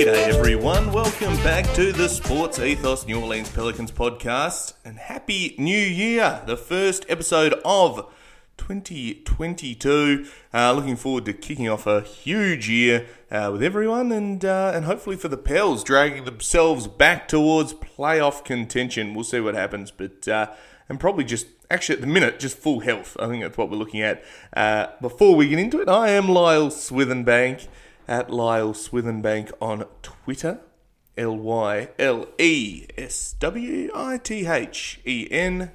G'day everyone, welcome back to the Sports Ethos New Orleans Pelicans podcast and Happy New Year, the first episode of 2022. Uh, looking forward to kicking off a huge year uh, with everyone and uh, and hopefully for the Pels dragging themselves back towards playoff contention. We'll see what happens, but uh, and probably just actually at the minute just full health. I think that's what we're looking at. Uh, before we get into it, I am Lyle Swithenbank at Lyle Swithenbank on Twitter. L Y L E S W I T H E N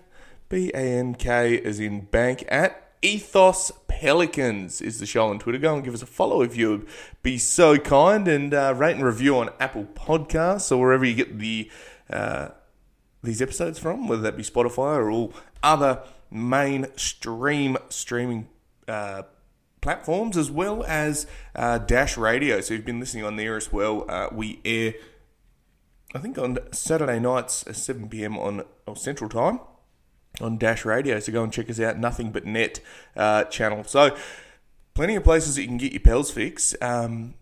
B A N K as in bank at Ethos Pelicans is the show on Twitter. Go and give us a follow if you would be so kind and uh, rate and review on Apple Podcasts or wherever you get the uh, these episodes from, whether that be Spotify or all other mainstream streaming uh, platforms, as well as uh, Dash Radio. So you've been listening on there as well. Uh, we air, I think, on Saturday nights at 7 p.m. on Central Time on Dash Radio. So go and check us out. Nothing but net uh, channel. So plenty of places that you can get your Pels fix. Um,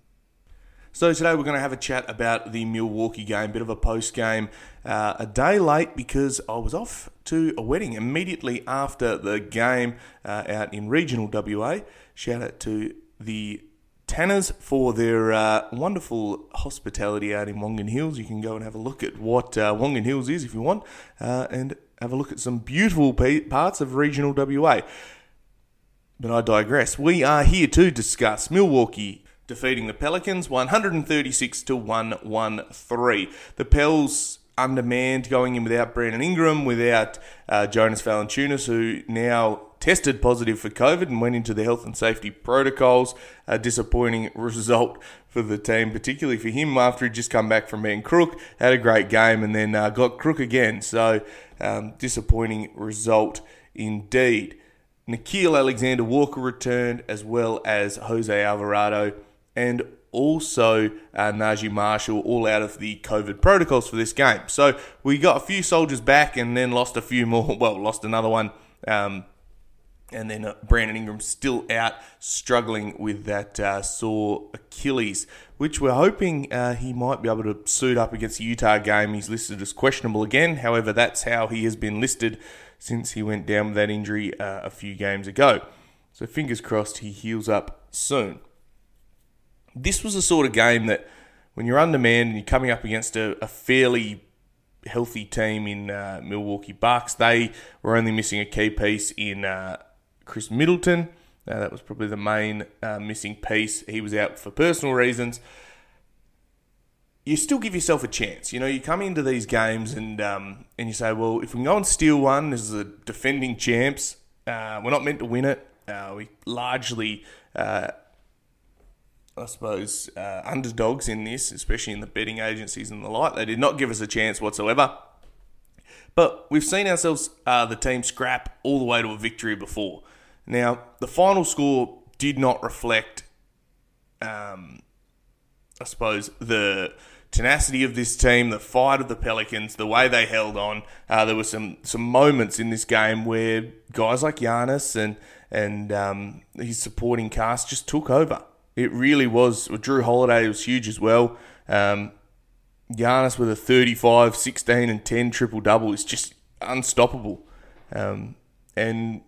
so today we're going to have a chat about the Milwaukee game, bit of a post game, uh, a day late because I was off to a wedding immediately after the game uh, out in regional WA. Shout out to the Tanners for their uh, wonderful hospitality out in Wongan Hills. You can go and have a look at what uh, Wongan Hills is if you want, uh, and have a look at some beautiful parts of regional WA. But I digress. We are here to discuss Milwaukee defeating the Pelicans 136 to 113. The Pels undermanned going in without Brandon Ingram, without uh, Jonas Valanciunas, who now tested positive for COVID and went into the health and safety protocols. A disappointing result for the team, particularly for him after he'd just come back from being crook, had a great game and then uh, got crook again. So um, disappointing result indeed. Nickeil Alexander Walker returned, as well as Jose Alvarado, and also uh, Naji Marshall, all out of the COVID protocols for this game. So we got a few soldiers back and then lost a few more. Well, lost another one. Um, and then uh, Brandon Ingram still out, struggling with that uh, sore Achilles, which we're hoping uh, he might be able to suit up against the Utah game. He's listed as questionable again. However, that's how he has been listed since he went down with that injury uh, a few games ago. So fingers crossed he heals up soon. This was a sort of game that when you're undermanned and you're coming up against a, a fairly healthy team in uh, Milwaukee Bucks, they were only missing a key piece in uh, Khris Middleton. Uh, that was probably the main uh, missing piece. He was out for personal reasons. You still give yourself a chance. You know, you come into these games and um, and you say, well, if we can go and steal one, this is a defending champs. Uh, we're not meant to win it. Uh, we largely, uh, I suppose, underdogs in this, especially in the betting agencies and the like. They did not give us a chance whatsoever. But we've seen ourselves, the team, scrap all the way to a victory before. Now, the final score did not reflect, um, I suppose, the tenacity of this team, the fight of the Pelicans, the way they held on. Uh, there were some some moments in this game where guys like Giannis and and um, his supporting cast just took over. It really was. Jrue Holiday was huge as well. Um, Giannis with a 35, 16, and 10 triple double is just unstoppable. Um, and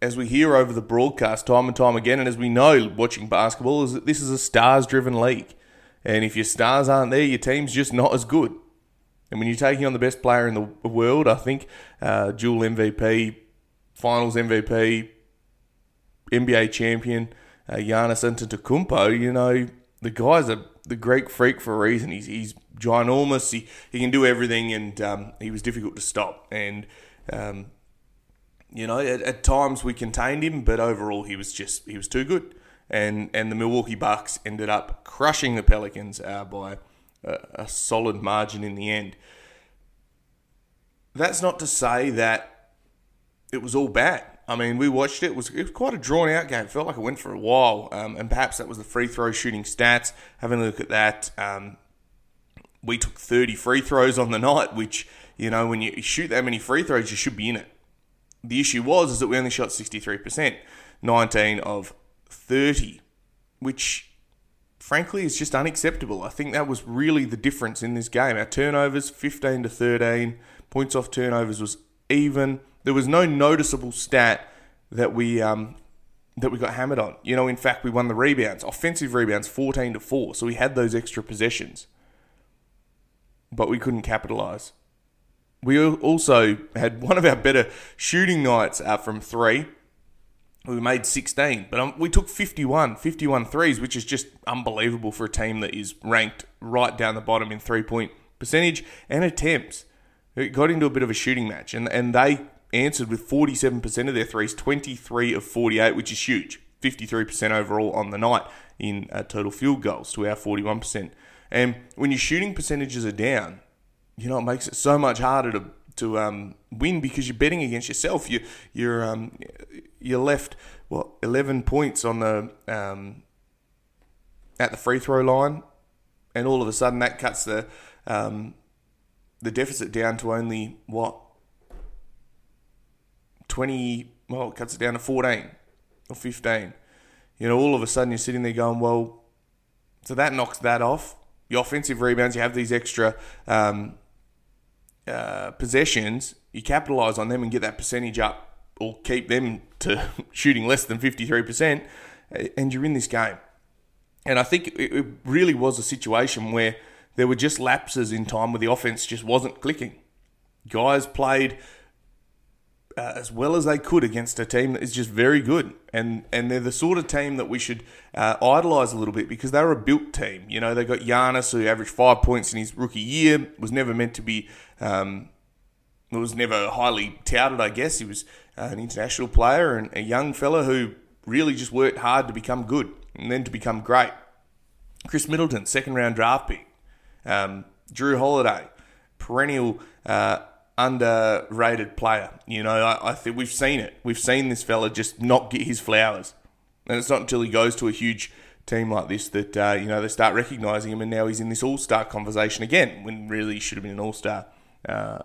as we hear over the broadcast time and time again, and as we know watching basketball, is that this is a stars driven league. And if your stars aren't there, your team's just not as good. And when you're taking on the best player in the world, I think uh, dual MVP, finals MVP, NBA champion, uh, Giannis Antetokounmpo, you know, the guy's a the Greek freak for a reason. He's he's ginormous. He he can do everything, and um, he was difficult to stop. And um, you know, at, at, times we contained him, but overall he was just he was too good. And and the Milwaukee Bucks ended up crushing the Pelicans uh, by a, a solid margin in the end. That's not to say that it was all bad. I mean, we watched it. It was, it was quite a drawn out game. It felt like it went for a while. Um, and perhaps that was the free throw shooting stats. Having a look at that, um, we took 30 free throws on the night, which, you know, when you shoot that many free throws, you should be in it. The issue was is that we only shot 63%, 19 of 30, which frankly is just unacceptable. I think that was really the difference in this game. Our turnovers 15 to 13, points off turnovers was even. There was no noticeable stat that we um, that we got hammered on. You know, in fact, we won the rebounds, offensive rebounds, fourteen to four. So we had those extra possessions, but we couldn't capitalize. We also had one of our better shooting nights uh, from three. We made 16, but um, we took 51, 51 threes, which is just unbelievable for a team that is ranked right down the bottom in three point percentage and attempts. It got into a bit of a shooting match, and, and they answered with 47% of their threes, 23 of 48, which is huge. 53% overall on the night in uh, total field goals to our 41%. And when your shooting percentages are down, you know, it makes it so much harder to to um, win because you're betting against yourself. You you're um, you're left what 11 points on the um, at the free throw line, and all of a sudden that cuts the um, the deficit down to only what 20, well, it cuts it down to 14 or 15. You know, all of a sudden you're sitting there going, well, so that knocks that off. Your offensive rebounds, you have these extra um, uh, possessions, you capitalise on them and get that percentage up or keep them to shooting less than 53%, and you're in this game. And I think it really was a situation where there were just lapses in time where the offense just wasn't clicking. Guys played uh, as well as they could against a team that is just very good. And and they're the sort of team that we should uh, idolise a little bit because they're a built team. You know, they got Giannis who averaged five points in his rookie year, was never meant to be, um, was never highly touted, I guess. He was uh, an international player and a young fella who really just worked hard to become good and then to become great. Khris Middleton, second round draft pick. Um, Jrue Holiday, perennial uh, underrated player. You know, I, I think we've seen it. We've seen this fella just not get his flowers, and it's not until he goes to a huge team like this that uh, you know they start recognizing him, and now he's in this All Star conversation again when really he should have been an All Star uh,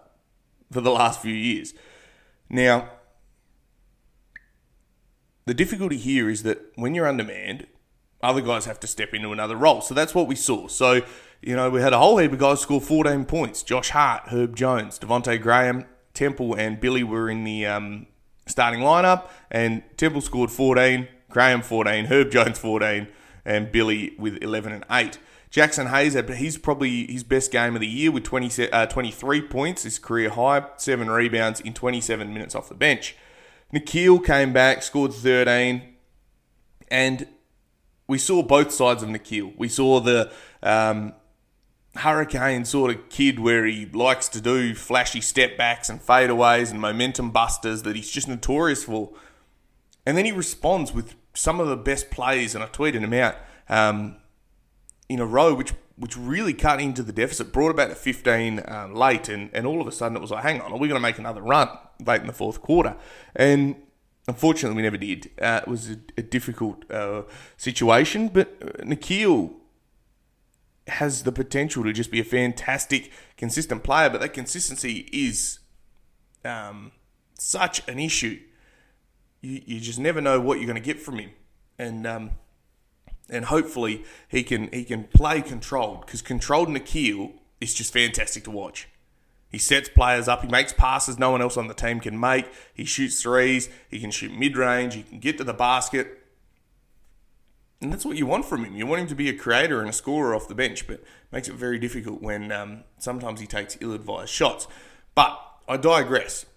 for the last few years. Now, the difficulty here is that when you're undermanned, other guys have to step into another role. So that's what we saw. So you know, we had a whole heap of guys score 14 points. Josh Hart, Herb Jones, Devonte Graham, Temple, and Billy were in the um, starting lineup, and Temple scored 14, Graham 14, Herb Jones 14, and Billy with 11 and 8. Jaxson Hayes had he's probably his best game of the year with 20, uh, 23 points, his career high, seven rebounds in 27 minutes off the bench. Nickeil came back, scored 13, and we saw both sides of Nickeil. We saw the um, hurricane sort of kid where he likes to do flashy step backs and fadeaways and momentum busters that he's just notorious for. And then he responds with some of the best plays, and I tweeted him out um, in a row, which which really cut into the deficit, brought about to 15 um, late, and, and all of a sudden it was like, hang on, are we going to make another run late in the fourth quarter? And unfortunately, we never did. Uh, it was a, a difficult uh, situation, but Nickeil has the potential to just be a fantastic, consistent player, but that consistency is um, such an issue. You, you just never know what you're going to get from him, and um, and hopefully he can he can play controlled because controlled Nickeil is just fantastic to watch. He sets players up. He makes passes no one else on the team can make. He shoots threes. He can shoot mid range. He can get to the basket. And that's what you want from him. You want him to be a creator and a scorer off the bench, but makes it very difficult when um, sometimes he takes ill-advised shots. But I digress.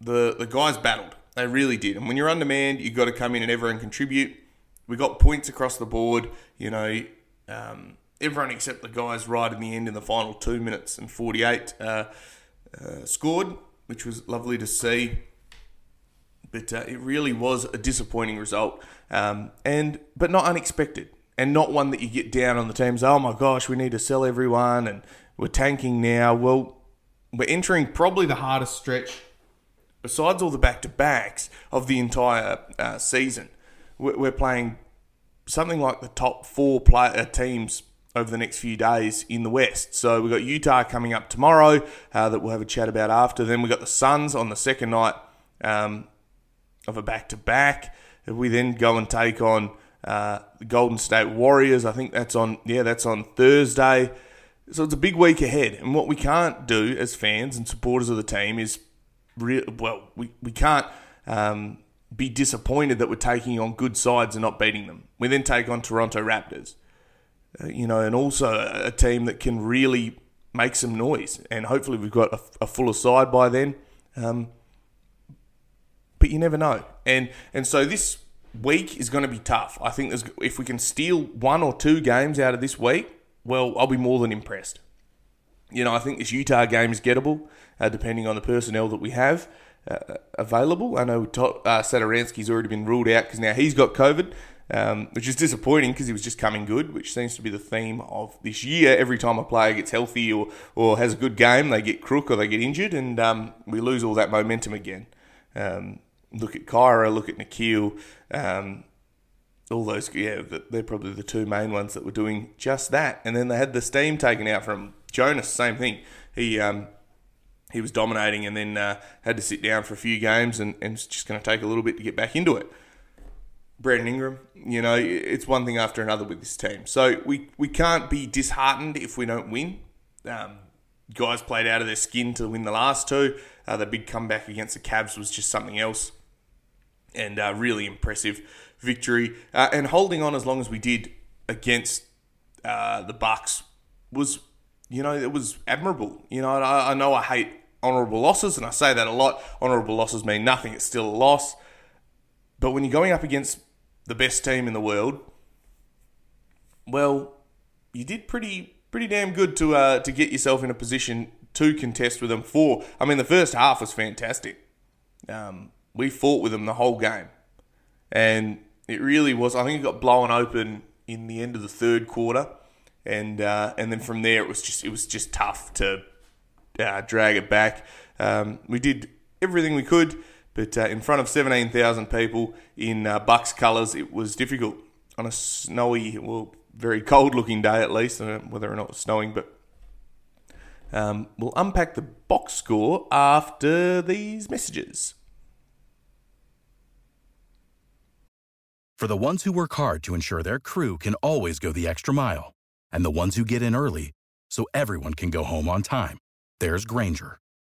The the guys battled. They really did. And when you're undermanned, you've got to come in and everyone contribute. we got points across the board. You know, um, everyone except the guys right in the end in the final two minutes and 48 uh, uh, scored, which was lovely to see. But uh, it really was a disappointing result, um, and but not unexpected, and not one that you get down on the teams. Oh my gosh, we need to sell everyone, and we're tanking now. Well, we're entering probably the hardest stretch, besides all the back to backs of the entire uh, season. We're playing something like the top four player uh, teams over the next few days in the West. So we've got Utah coming up tomorrow uh, that we'll have a chat about after. Then we've got the Suns on the second night um, of a back to back. We then go and take on uh, the Golden State Warriors. I think that's on, yeah, that's on Thursday. So it's a big week ahead. And what we can't do as fans and supporters of the team is, re- well, we, we can't. Um, be disappointed that we're taking on good sides and not beating them. We then take on Toronto Raptors. Uh, you know, and also a team that can really make some noise. And hopefully, we've got a, a fuller side by then. Um, but you never know. And and so this week is going to be tough. I think if we can steal one or two games out of this week, well, I'll be more than impressed. You know, I think this Utah game is gettable, uh, depending on the personnel that we have uh, available. I know uh, Satoransky's already been ruled out because now he's got COVID um, which is disappointing because he was just coming good, which seems to be the theme of this year. Every time a player gets healthy or, or has a good game, they get crook or they get injured, and um, we lose all that momentum again. Um, look at Kira, look at Nickeil, um, all those, yeah, they're probably the two main ones that were doing just that. And then they had the steam taken out from Jonas, same thing. He um, he was dominating and then uh, had to sit down for a few games and, and it's just going to take a little bit to get back into it. Brandon Ingram. You know, it's one thing after another with this team. So we, we can't be disheartened if we don't win. Um, guys played out of their skin to win the last two. Uh, the big comeback against the Cavs was just something else, and uh, really impressive victory. Uh, and holding on as long as we did against uh, the Bucks was, you know, it was admirable. You know, I, I know I hate honourable losses, and I say that a lot. Honourable losses mean nothing; it's still a loss. But when you're going up against the best team in the world, well, you did pretty pretty damn good to uh, to get yourself in a position to contest with them. For I mean, the first half was fantastic. Um, we fought with them the whole game, and it really was. I think it got blown open in the end of the third quarter, and uh, and then from there it was just it was just tough to uh, drag it back. Um, we did everything we could. But uh, in front of 17,000 people in uh, Bucks colours, it was difficult on a snowy, well, very cold looking day at least, whether or not it was snowing. But um, we'll unpack the box score after these messages. For the ones who work hard to ensure their crew can always go the extra mile, and the ones who get in early so everyone can go home on time, there's Grainger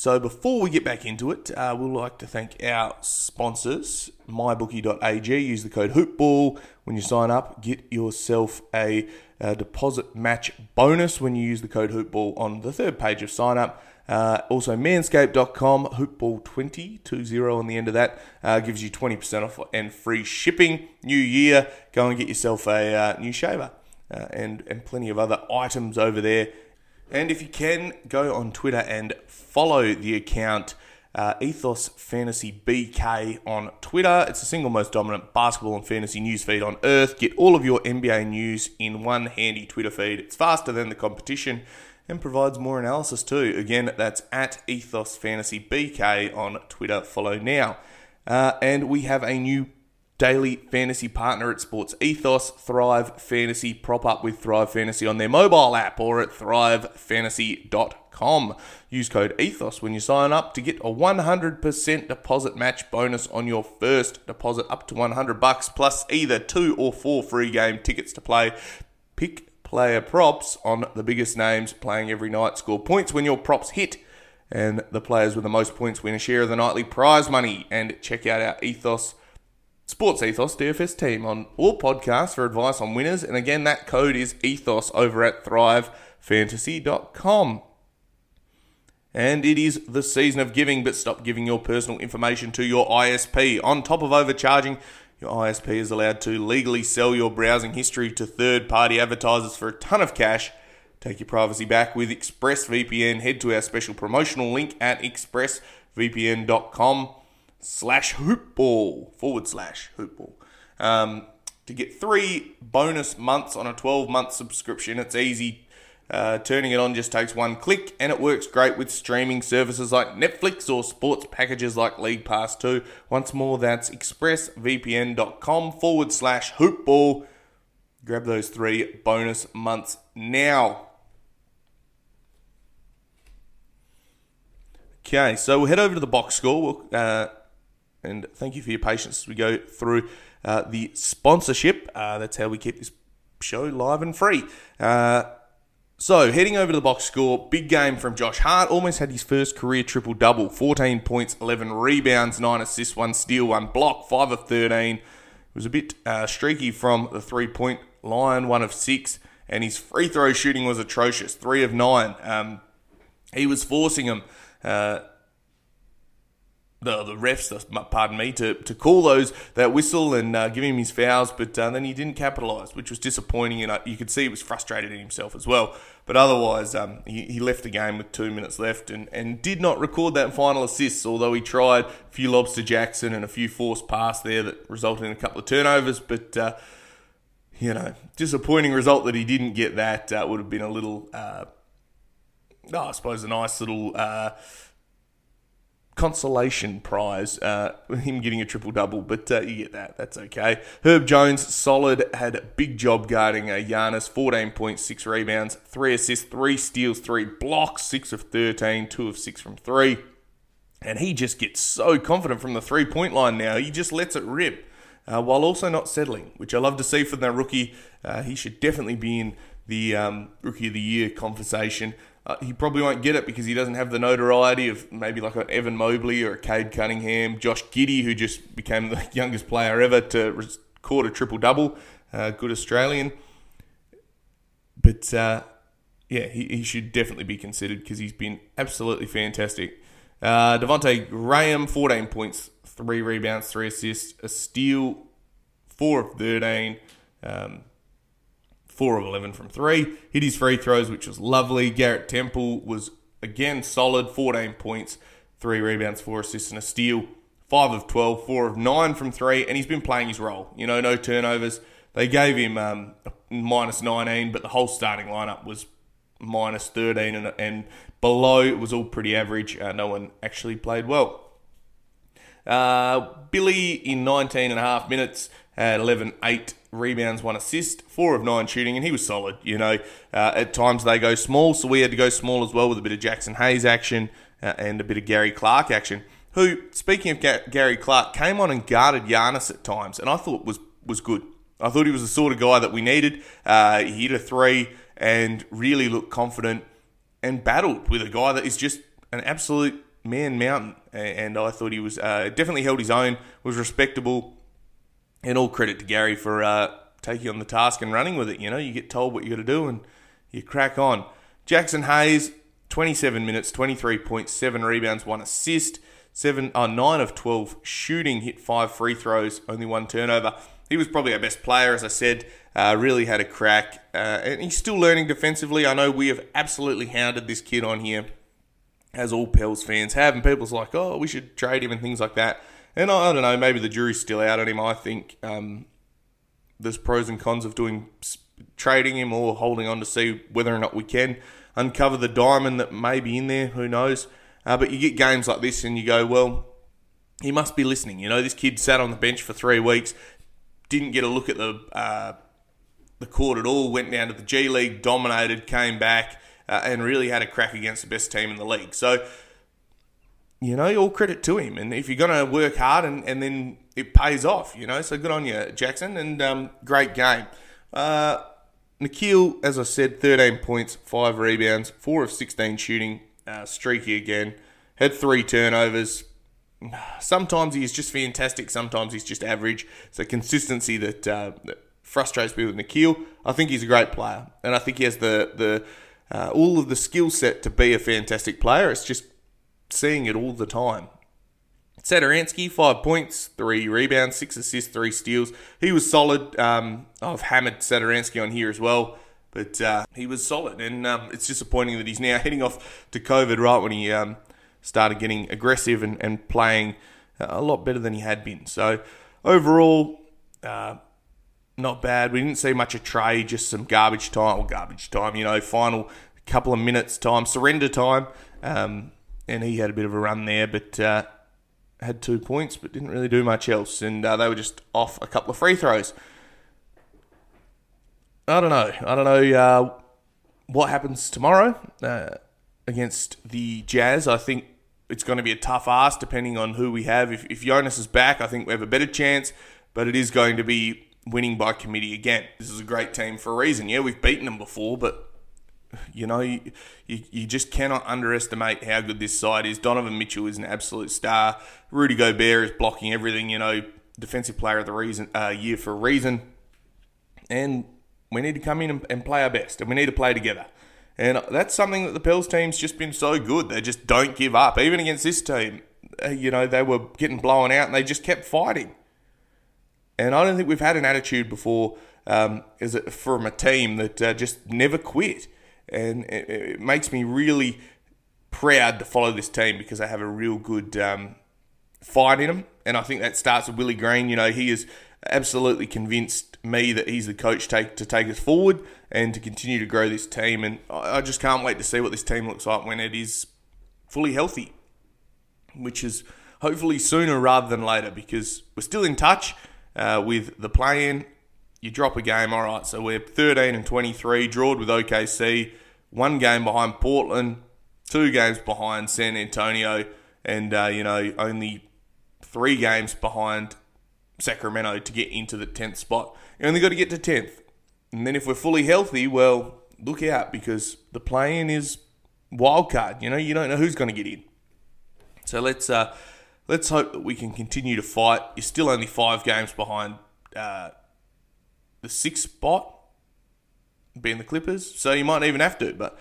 So before we get back into it, uh, we'd like to thank our sponsors, mybookie.ag. Use the code HoopBall when you sign up. Get yourself a, a deposit match bonus when you use the code HoopBall on the third page of sign up. Uh, also, manscaped.com, hoopball20, 20 on the end of that, uh, gives you 20% off and free shipping. New year, go and get yourself a uh, new shaver uh, and, and plenty of other items over there and if you can, go on Twitter and follow the account uh, Ethos Fantasy BK on Twitter. It's the single most dominant basketball and fantasy news feed on earth. Get all of your NBA news in one handy Twitter feed. It's faster than the competition and provides more analysis too. Again, that's at Ethos Fantasy BK on Twitter. Follow now. Uh, and we have a new daily fantasy partner at Sports Ethos, Thrive Fantasy. Prop up with Thrive Fantasy on their mobile app or at thrivefantasy.com. Use code ETHOS when you sign up to get a 100% deposit match bonus on your first deposit up to 100 bucks plus either two or four free game tickets to play. Pick player props on the biggest names playing every night. Score points when your props hit, and the players with the most points win a share of the nightly prize money. And check out our Ethos Sports Ethos DFS team on all podcasts for advice on winners. And again, that code is Ethos over at thrivefantasy.com. And it is the season of giving, but stop giving your personal information to your ISP. On top of overcharging, your ISP is allowed to legally sell your browsing history to third party advertisers for a ton of cash. Take your privacy back with ExpressVPN. Head to our special promotional link at expressvpn.com slash hoopball forward slash hoopball. Um, to get three bonus months on a 12 month subscription, it's easy. Uh, turning it on just takes one click and it works great with streaming services like Netflix or sports packages like League Pass 2. Once more, that's expressvpn.com forward slash hoopball. Grab those three bonus months now. Okay, so we'll head over to the box score. We'll, uh, and thank you for your patience as we go through uh, the sponsorship. Uh, that's how we keep this show live and free. Uh, so, heading over to the box score, big game from Josh Hart. Almost had his first career triple double 14 points, 11 rebounds, 9 assists, 1 steal, 1 block, 5 of 13. It was a bit uh, streaky from the three point line, 1 of 6, and his free throw shooting was atrocious 3 of 9. Um, he was forcing them. Uh, the the refs, pardon me, to, to call those that whistle and uh, give him his fouls, but uh, then he didn't capitalise, which was disappointing, and you could see he was frustrated in himself as well. But otherwise, um, he, he left the game with two minutes left and, and did not record that final assist, although he tried a few lobs to Jaxson and a few forced pass there that resulted in a couple of turnovers, but. Uh, you know, disappointing result that he didn't get that. Uh, would have been a little, uh, oh, I suppose, a nice little consolation prize, uh, him getting a triple double, but uh, you get that. That's okay. Herb Jones, solid, had a big job guarding uh, Giannis, 14.6 rebounds, 3 assists, 3 steals, 3 blocks, 6 of 13, 2 of 6 from 3. And he just gets so confident from the three point line now. He just lets it rip uh, while also not settling, which I love to see from that rookie. Uh, he should definitely be in the um, Rookie of the Year conversation. Uh, he probably won't get it because he doesn't have the notoriety of maybe like an Evan Mobley or a Cade Cunningham, Josh Giddey, who just became the youngest player ever to record a triple double. Uh, good Australian. But uh, yeah, he, he should definitely be considered because he's been absolutely fantastic. Uh, Devonte Graham, 14 points, 3 rebounds, 3 assists, a steal, 4 of 13. Um, 4 of 11 from 3. Hit his free throws, which was lovely. Garrett Temple was again solid 14 points, 3 rebounds, 4 assists, and a steal. 5 of 12, 4 of 9 from 3, and he's been playing his role. You know, no turnovers. They gave him um, minus 19, but the whole starting lineup was minus 13, and, and below it was all pretty average. Uh, no one actually played well. Uh, Billy in 19 and a half minutes had 11, 8 rebounds, one assist, four of nine shooting, and he was solid. You know, uh, at times they go small, so we had to go small as well with a bit of Jaxson Hayes action uh, and a bit of Gary Clark action. Who, speaking of Ga- Gary Clark, came on and guarded Giannis at times, and I thought was was good. I thought he was the sort of guy that we needed. Uh, he hit a three and really looked confident and battled with a guy that is just an absolute man mountain. And I thought he was uh, definitely held his own, was respectable and all credit to Gary for uh, taking on the task and running with it. You know, you get told what you got to do and you crack on. Jaxson Hayes, 27 minutes, 23 points, 7 rebounds, 1 assist, seven, uh, 9 of 12 shooting, hit 5 free throws, only 1 turnover. He was probably our best player, as I said, uh, really had a crack. Uh, and he's still learning defensively. I know we have absolutely hounded this kid on here, as all Pels fans have. And people's like, oh, we should trade him and things like that. And I, I don't know, maybe the jury's still out on him. I think um, there's pros and cons of doing trading him or holding on to see whether or not we can uncover the diamond that may be in there. Who knows? Uh, but you get games like this and you go, well, he must be listening. You know, this kid sat on the bench for three weeks, didn't get a look at the uh, the court at all. Went down to the G League, dominated, came back, uh, and really had a crack against the best team in the league. So you know, all credit to him. And if you're going to work hard and, and then it pays off, you know, so good on you, Jaxson, and um, great game. Uh, Nickeil, as I said, 13 points, 5 rebounds, 4 of 16 shooting, uh, streaky again. Had 3 turnovers. Sometimes he's just fantastic, sometimes he's just average. So consistency that, uh, that frustrates me with Nickeil. I think he's a great player, and I think he has the, the uh, all of the skill set to be a fantastic player. It's just seeing it all the time. Satoransky, five points, three rebounds, six assists, three steals. He was solid. Um, I've hammered Satoransky on here as well, but uh, he was solid. And um, it's disappointing that he's now heading off to COVID right when he um, started getting aggressive and, and playing a lot better than he had been. So overall, uh, not bad. We didn't see much of Trey, just some garbage time, or garbage time, you know, final couple of minutes time, surrender time. Um, and he had a bit of a run there, but uh, had two points, but didn't really do much else. And uh, they were just off a couple of free throws. I don't know. I don't know uh, what happens tomorrow uh, against the Jazz. I think it's going to be a tough ask depending on who we have. If, if Jonas is back, I think we have a better chance, but it is going to be winning by committee again. This is a great team for a reason. Yeah, we've beaten them before, but you know, you, you, you, just cannot underestimate how good this side is. Donovan Mitchell is an absolute star. Rudy Gobert is blocking everything, you know, defensive player of the reason uh, year for a reason. And we need to come in and, and, play our best, and we need to play together. And that's something that the Pels team's just been so good. They just don't give up. Even against this team, uh, you know, they were getting blown out and they just kept fighting. And I don't think we've had an attitude before um, as a, from a team that uh, just never quit and it, it, makes me really proud to follow this team because they have a real good um, fight in them. And I think that starts with Willie Green. You know, he is absolutely convinced me that he's the coach take to take us forward and to continue to grow this team. And I just can't wait to see what this team looks like when it is fully healthy, which is hopefully sooner rather than later because we're still in touch uh, with the play-in you drop a game, all right. So we're 13 and 23, drawed with OKC, one game behind Portland, two games behind San Antonio, and uh, you know only three games behind Sacramento to get into the 10th spot. You only got to get to 10th, and then if we're fully healthy, well, look out because the play-in is wild card. You know, you don't know who's going to get in. So let's uh, let's hope that we can continue to fight. You're still only five games behind. Uh, the sixth spot being the Clippers. So you might even have to, but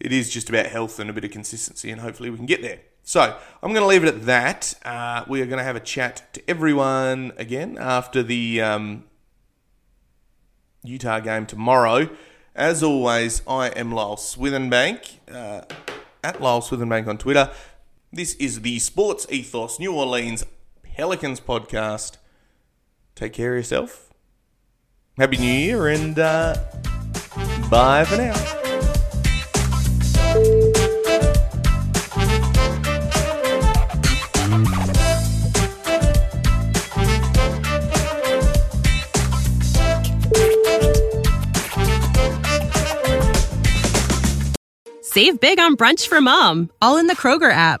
it is just about health and a bit of consistency, and hopefully we can get there. So I'm going to leave it at that. Uh, we are going to have a chat to everyone again after the um, Utah game tomorrow. As always, I am Lyle Swithenbank, uh, at Lyle Swithenbank on Twitter. This is the Sports Ethos New Orleans Pelicans podcast. Take care of yourself Happy New Year and uh, bye for now. Save big on brunch for mom, all in the Kroger app.